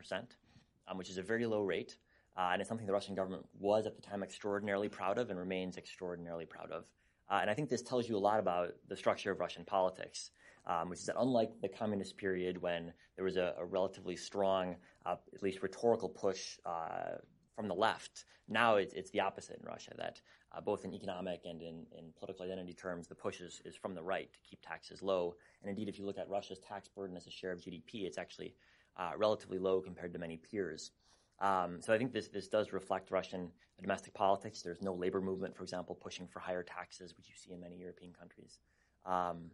um, which is a very low rate. Uh, and it's something the Russian government was at the time extraordinarily proud of and remains extraordinarily proud of. Uh, and I think this tells you a lot about the structure of Russian politics, um, which is that unlike the communist period when there was a, a relatively strong, uh, at least rhetorical push uh, from the left. Now it's, it's the opposite in Russia, that uh, both in economic and in, in political identity terms, the push is, is from the right to keep taxes low. And indeed, if you look at Russia's tax burden as a share of GDP, it's actually uh, relatively low compared to many peers. Um, so I think this, this does reflect Russian domestic politics. There's no labor movement, for example, pushing for higher taxes, which you see in many European countries. Um,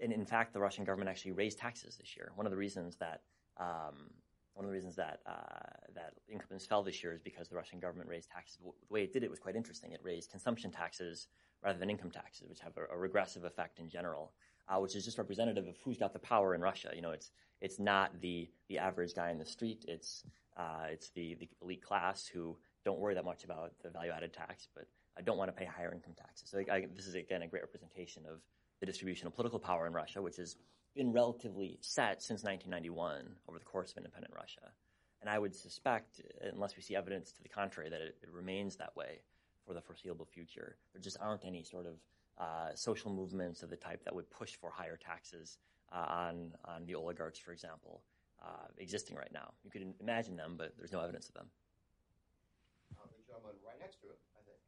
and in fact, the Russian government actually raised taxes this year. One of the reasons that um, one of the reasons that uh, that incomes fell this year is because the Russian government raised taxes. The way it did it was quite interesting. It raised consumption taxes rather than income taxes, which have a, a regressive effect in general, uh, which is just representative of who's got the power in Russia. You know, it's it's not the the average guy in the street. It's uh, it's the, the elite class who don't worry that much about the value added tax, but I don't want to pay higher income taxes. So I, this is again a great representation of the distribution of political power in Russia, which is been relatively set since 1991 over the course of independent Russia. And I would suspect, unless we see evidence to the contrary, that it, it remains that way for the foreseeable future. There just aren't any sort of uh, social movements of the type that would push for higher taxes uh, on on the oligarchs, for example, uh, existing right now. You could imagine them, but there's no evidence of them. Uh, the gentleman right next to him, I think.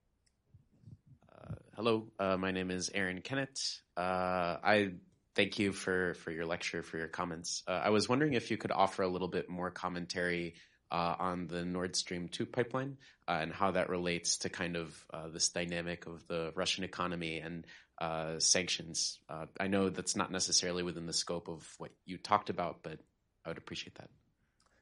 Uh, hello, uh, my name is Aaron Kennett. I Thank you for, for your lecture, for your comments. Uh, I was wondering if you could offer a little bit more commentary uh, on the Nord Stream 2 pipeline uh, and how that relates to kind of uh, this dynamic of the Russian economy and uh, sanctions. Uh, I know that's not necessarily within the scope of what you talked about, but I would appreciate that.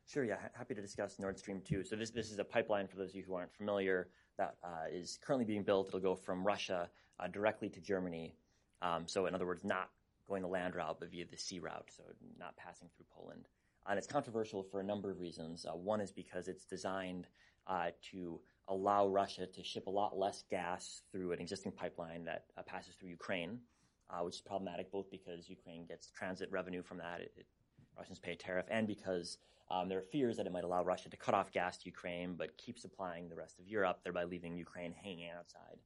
Sure, yeah, happy to discuss Nord Stream 2. So this, this is a pipeline, for those of you who aren't familiar, that is currently being built. It'll go from Russia directly to Germany. Um, so in other words, not going the land route, but via the sea route, so not passing through Poland. And it's controversial for a number of reasons. Uh, one is because it's designed uh, to allow Russia to ship a lot less gas through an existing pipeline that uh, passes through Ukraine, uh, which is problematic both because Ukraine gets transit revenue from that, it, it, Russians pay a tariff, and because um, there are fears that it might allow Russia to cut off gas to Ukraine but keep supplying the rest of Europe, thereby leaving Ukraine hanging outside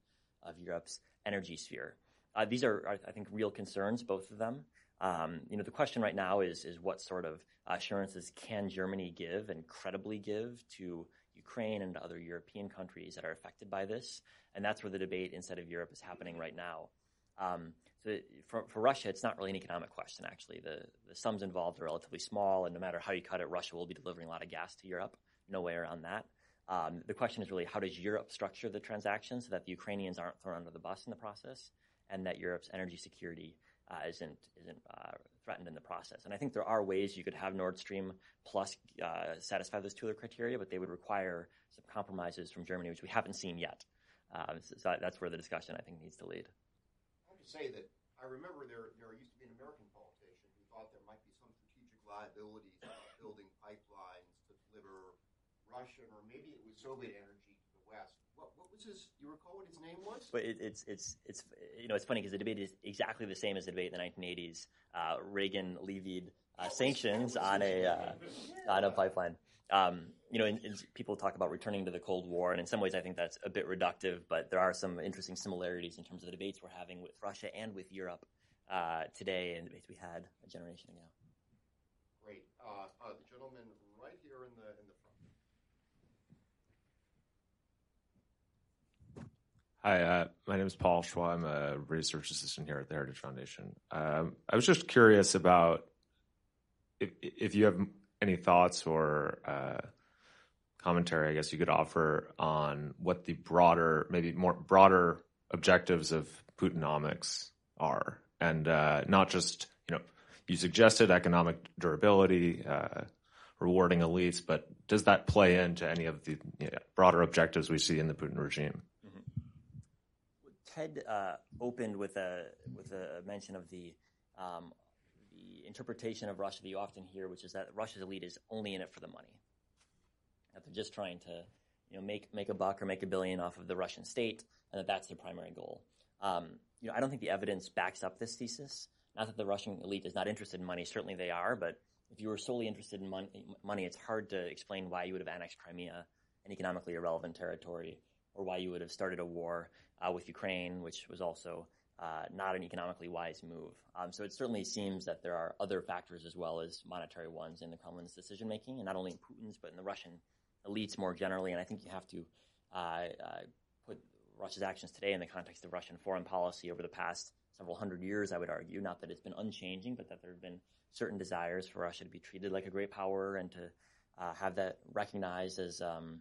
of Europe's energy sphere. Uh, these are, I think, real concerns, both of them. Um, you know, the question right now is is what sort of assurances can Germany give and credibly give to Ukraine and other European countries that are affected by this? And that's where the debate inside of Europe is happening right now. Um, So for, Russia, it's not really an economic question, actually. The, the sums involved are relatively small, and no matter how you cut it, Russia will be delivering a lot of gas to Europe. No way around that. Um, the question is really how does Europe structure the transaction so that the Ukrainians aren't thrown under the bus in the process and that Europe's energy security uh, isn't, isn't uh, threatened in the process. And I think there are ways you could have Nord Stream Plus uh, satisfy those two other criteria, but they would require some compromises from Germany, which we haven't seen yet. Uh, so, so that's where the discussion, I think, needs to lead. I have to say that I remember there, there used to be an American politician who thought there might be some strategic liabilities about building pipelines to deliver Russian or maybe it was Soviet energy to the West. What, what was his? You recall what his name was? But it, it's it's it's you know it's funny because the debate is exactly the same as the debate in the 1980s. Uh, Reagan levied uh, sanctions on a uh, on a pipeline. Um, you know, and, and people talk about returning to the Cold War, and in some ways, I think that's a bit reductive. But there are some interesting similarities in terms of the debates we're having with Russia and with Europe uh, today, and debates we had a generation ago. Great, uh, uh, the gentleman right here in the in the front. Hi, uh, my name is Paul Schwa. I'm a research assistant here at the Heritage Foundation. Um, I was just curious about if, if you have any thoughts or uh, commentary, I guess you could offer on what the broader, maybe more broader objectives of Putinomics are, and uh, not just you know you suggested economic durability, uh, rewarding elites, but does that play into any of the you know, broader objectives we see in the Putin regime? Ted uh, opened with a with a mention of the um, the interpretation of Russia that you often hear, which is that Russia's elite is only in it for the money. That they're just trying to, you know, make make a buck or make a billion off of the Russian state, and that that's their primary goal. Um, you know, I don't think the evidence backs up this thesis. Not that the Russian elite is not interested in money. Certainly they are, but if you were solely interested in mon- money, it's hard to explain why you would have annexed Crimea, an economically irrelevant territory, or why you would have started a war uh, with Ukraine, which was also uh, not an economically wise move. Um, so it certainly seems that there are other factors as well as monetary ones in the Kremlin's decision making, and not only in Putin's, but in the Russian elites more generally. And I think you have to uh, uh, put Russia's actions today in the context of Russian foreign policy over the past several hundred years, I would argue. Not that it's been unchanging, but that there have been certain desires for Russia to be treated like a great power and to uh, have that recognized as um,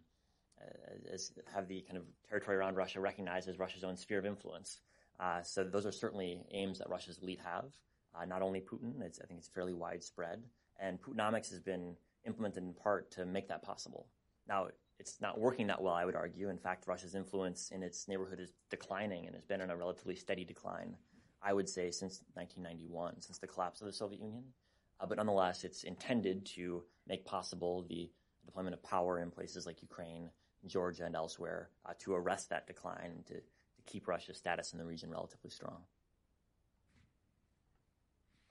as have the kind of territory around Russia recognized as Russia's own sphere of influence. Uh, so those are certainly aims that Russia's elite have. Uh, not only Putin, I think it's fairly widespread, and Putinomics has been implemented in part to make that possible. Now, it's not working that well, I would argue. In fact, Russia's influence in its neighborhood is declining and has been in a relatively steady decline, I would say, since 1991, since the collapse of the Soviet Union. Uh, but nonetheless, it's intended to make possible the deployment of power in places like Ukraine Georgia and elsewhere uh, to arrest that decline and to, to keep Russia's status in the region relatively strong.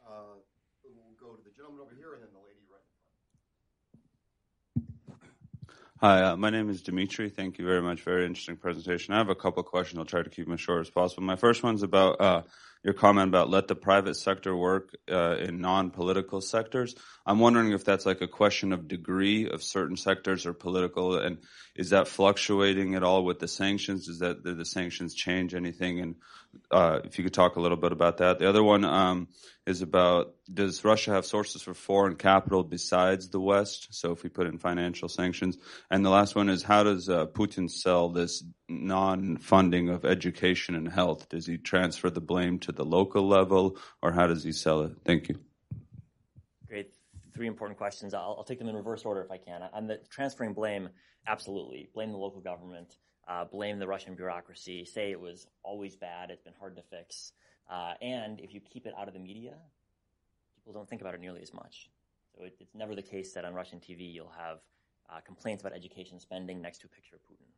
Uh, we'll go to the gentleman over here and then the lady right Hi, uh, my name is Dimitri. Thank you very much. Very interesting presentation. I have a couple of questions. I'll try to keep them as short as possible. My first one's about uh, your comment about let the private sector work uh, in non-political sectors. I'm wondering if that's like a question of degree of certain sectors or political, and is that fluctuating at all with the sanctions? Does that the sanctions change anything? And uh, if you could talk a little bit about that. The other one um, is about does Russia have sources for foreign capital besides the West? So if we put in financial sanctions, and the last one is how does uh, Putin sell this non-funding of education and health? Does he transfer the blame to the local level, or how does he sell it? Thank you. Great. Three important questions. I'll, I'll take them in reverse order if I can. On the transferring blame, absolutely. Blame the local government. Uh, blame the Russian bureaucracy. Say it was always bad. It's been hard to fix. Uh, and if you keep it out of the media, people don't think about it nearly as much. So it, it's never the case that on Russian TV you'll have uh, complaints about education spending next to a picture of Putin.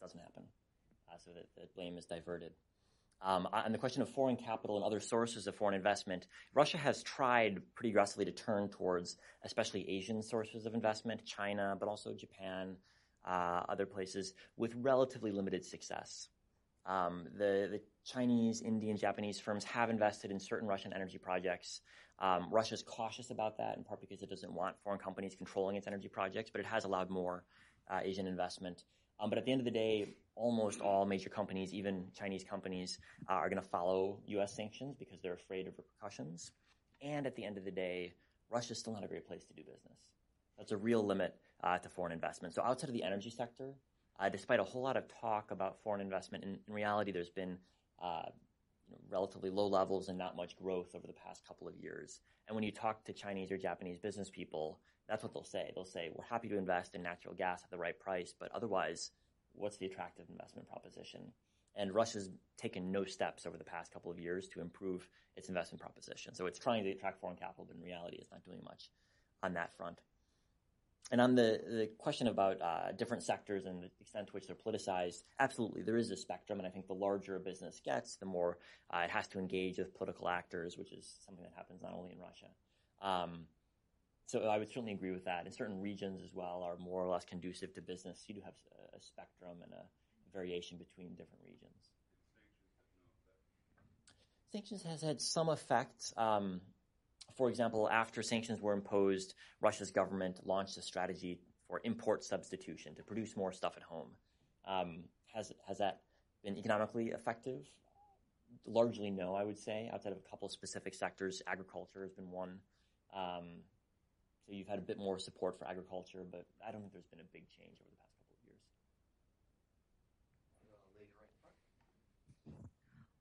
Doesn't happen. Uh, so that the blame is diverted. Um, on the question of foreign capital and other sources of foreign investment, Russia has tried pretty aggressively to turn towards especially Asian sources of investment, China, but also Japan, uh, other places, with relatively limited success. Um, the, the, Chinese, Indian, Japanese firms have invested in certain Russian energy projects. Um, Russia is cautious about that, in part because it doesn't want foreign companies controlling its energy projects, but it has allowed more uh, Asian investment. Um, but at the end of the day, almost all major companies, even Chinese companies, uh, are going to follow U.S. sanctions because they're afraid of repercussions. And at the end of the day, Russia's still not a great place to do business. That's a real limit uh, to foreign investment. So outside of the energy sector, uh, despite a whole lot of talk about foreign investment, in, in reality, there's been uh, you know, relatively low levels and not much growth over the past couple of years. And when you talk to Chinese or Japanese business people, that's what they'll say. They'll say, we're happy to invest in natural gas at the right price, but otherwise, what's the attractive investment proposition? And Russia's taken no steps over the past couple of years to improve its investment proposition. So it's trying to attract foreign capital, but in reality, it's not doing much on that front. And on the, the question about uh, different sectors and the extent to which they're politicized, absolutely, there is a spectrum. And I think the larger a business gets, the more uh, it has to engage with political actors, which is something that happens not only in Russia. Um, so I would certainly agree with that. And certain regions as well are more or less conducive to business. You do have a, spectrum and a variation between different regions. Sanctions has had some effect. Um, for example, after sanctions were imposed, Russia's government launched a strategy for import substitution to produce more stuff at home. Um, has has that been economically effective? Largely, no. I would say, outside of a couple of specific sectors, agriculture has been one. Um, so you've had a bit more support for agriculture, but I don't think there's been a big change over the past couple of years.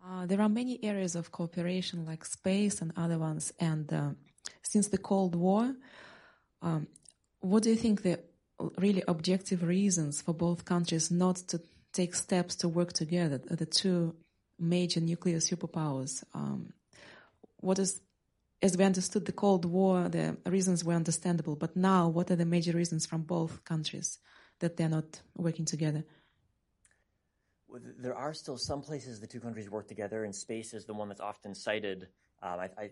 Uh, there are many areas of cooperation like space and other ones. And uh, since the Cold War, um, what do you think the really objective reasons for both countries not to take steps to work together, the two major nuclear superpowers? Um, what is, as we understood the Cold War, the reasons were understandable, but now what are the major reasons from both countries that they're not working together? there are still some places the two countries work together, and space is the one that's often cited. Um, I, I,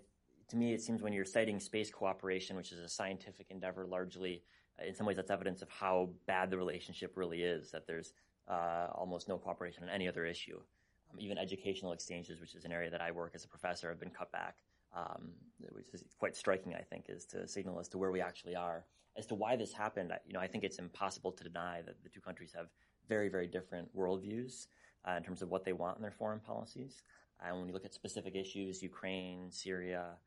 to me, it seems when you're citing space cooperation, which is a scientific endeavor largely, in some ways that's evidence of how bad the relationship really is, that there's uh, almost no cooperation on any other issue. Um, even educational exchanges, which is an area that I work as a professor, have been cut back, um, which is quite striking, I think, is to signal as to where we actually are. As to why this happened, you know, I think it's impossible to deny that the two countries have very, very different worldviews uh, in terms of what they want in their foreign policies. And when you look at specific issues, Ukraine, Syria,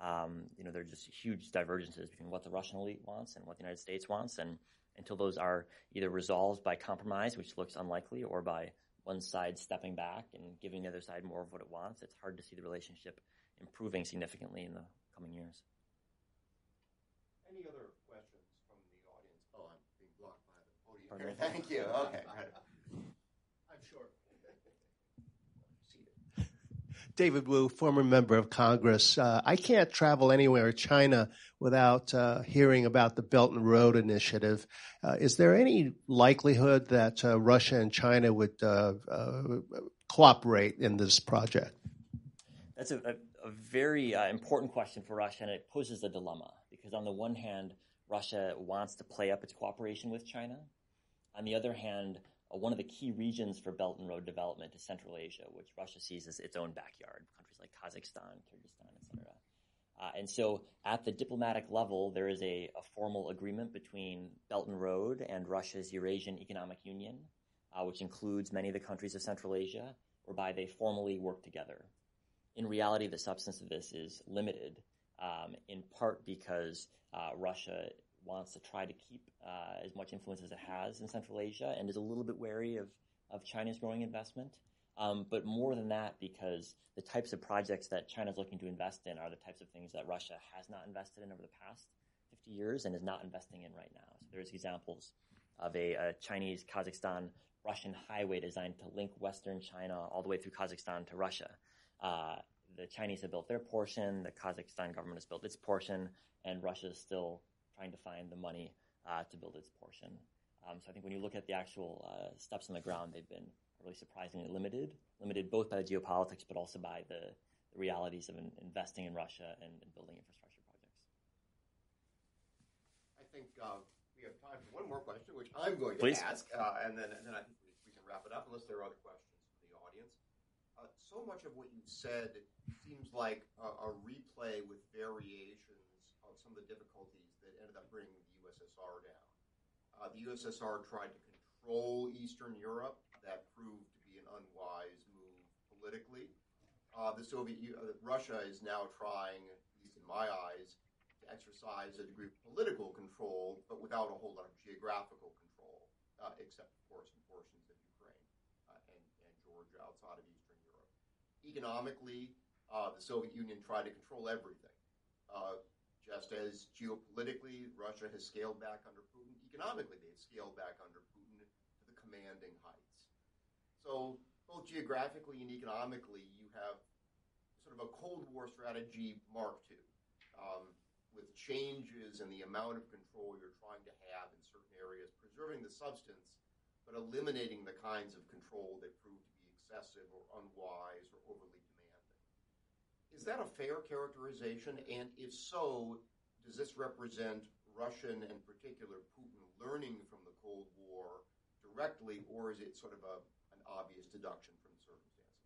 um, you know, there are just huge divergences between what the Russian elite wants and what the United States wants. And until those are either resolved by compromise, which looks unlikely, or by one side stepping back and giving the other side more of what it wants, it's hard to see the relationship improving significantly in the coming years. Any other questions from the audience? Oh, I'm being blocked by the podium. Thank you. Okay. David Wu, former member of Congress. Uh, I can't travel anywhere in China without uh, hearing about the Belt and Road Initiative. Uh, is there any likelihood that uh, Russia and China would uh, uh, cooperate in this project? That's a, a, a very important question for Russia, and it poses a dilemma because, on the one hand, Russia wants to play up its cooperation with China. On the other hand, one of the key regions for Belt and Road development is Central Asia, which Russia sees as its own backyard, countries like Kazakhstan, Kyrgyzstan, etc. Uh, and so at the diplomatic level, there is a, a, formal agreement between Belt and Road and Russia's Eurasian Economic Union, uh, which includes many of the countries of Central Asia, whereby they formally work together. In reality, the substance of this is limited, um, in part because uh, Russia wants to try to keep uh, as much influence as it has in Central Asia and is a little bit wary of, of China's growing investment. Um, but more than that, because the types of projects that China is looking to invest in are the types of things that Russia has not invested in over the past 50 years and is not investing in right now. So there's examples of a, a Chinese Kazakhstan Russian highway designed to link Western China all the way through Kazakhstan to Russia. Uh, the Chinese have built their portion, the Kazakhstan government has built its portion, and Russia is still trying to find the money uh, to build its portion. Um, so I think when you look at the actual uh, steps on the ground, they've been really surprisingly limited, limited both by the geopolitics but also by the, the realities of in, investing in Russia and, and, building infrastructure projects. I think uh, we have time for one more question, which I'm going to Please. ask, uh, and then and then I think we, we, can wrap it up unless there are other questions from the audience. Uh, so much of what you said seems like a, a replay with variations of some of the difficulties ended up bringing the USSR down. Uh, the USSR tried to control Eastern Europe. That proved to be an unwise move politically. Uh, the Soviet uh, Russia is now trying, at least in my eyes, to exercise a degree of political control, but without a whole lot of geographical control, uh, except, of course, in portions of Ukraine uh, and, and, Georgia outside of Eastern Europe. Economically, uh, the Soviet Union tried to control everything. Just as geopolitically, Russia has scaled back under Putin, economically, they've scaled back under Putin to the commanding heights. So, both geographically and economically, you have sort of a Cold War strategy Mark II, um, with changes in the amount of control you're trying to have in certain areas, preserving the substance, but eliminating the kinds of control that prove to be excessive or unwise or overly. Is that a fair characterization? And if so, does this represent Russian and particular Putin learning from the Cold War directly, or is it sort of a, an obvious deduction from the circumstances?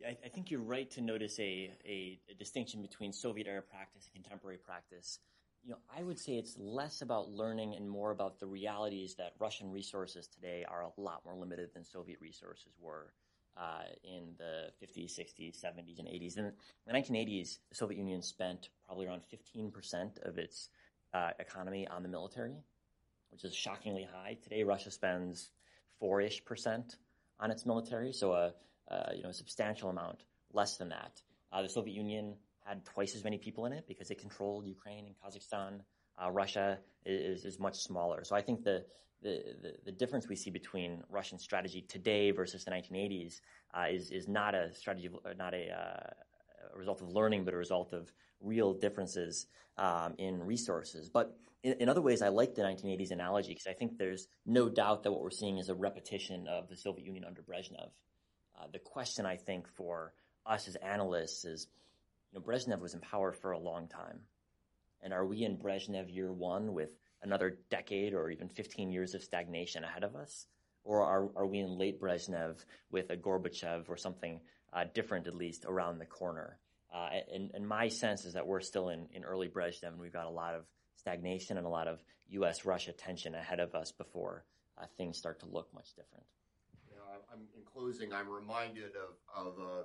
Yeah, I, I think you're right to notice a, a, a distinction between Soviet era practice and contemporary practice. You know, I would say it's less about learning and more about the realities that Russian resources today are a lot more limited than Soviet resources were. Uh, in the 50s, 60s, 70s, and 80s. In the 1980s, the Soviet Union spent probably around 15% of its uh, economy on the military, which is shockingly high. Today, Russia spends four-ish percent on its military, so a, a, you know substantial amount less than that. Uh, the Soviet Union had twice as many people in it because it controlled Ukraine and Kazakhstan. Uh, Russia is, is much smaller. So I think the, the, the, difference we see between Russian strategy today versus the 1980s uh, is, is not a strategy, not a, uh, a, result of learning, but a result of real differences um, in resources. But in, in, other ways, I like the 1980s analogy because I think there's no doubt that what we're seeing is a repetition of the Soviet Union under Brezhnev. Uh, the question, I think, for us as analysts is, you know, Brezhnev was in power for a long time. And are we in Brezhnev year one with another decade or even 15 years of stagnation ahead of us? Or are, are we in late Brezhnev with a Gorbachev or something uh, different, at least, around the corner? Uh, and, and, my sense is that we're still in, in early Brezhnev and we've got a lot of stagnation and a lot of U.S. Russia tension ahead of us before uh, things start to look much different. Yeah, I'm, in closing, I'm reminded of, of a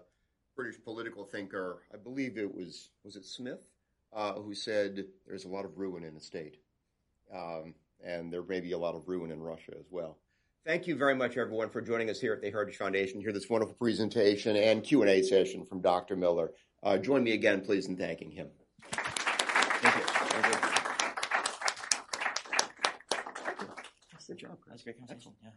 British political thinker, I believe it was, was it Smith, uh, who said there's a lot of ruin in the state. Um, and there may be a lot of ruin in Russia as well. Thank you very much, everyone, for joining us here at the Heritage Foundation. Hear this wonderful presentation and Q and A session from Dr. Miller. Uh, join me again, please, in thanking him. Thank you. Thank you. Good job. That's a great conversation. Yeah.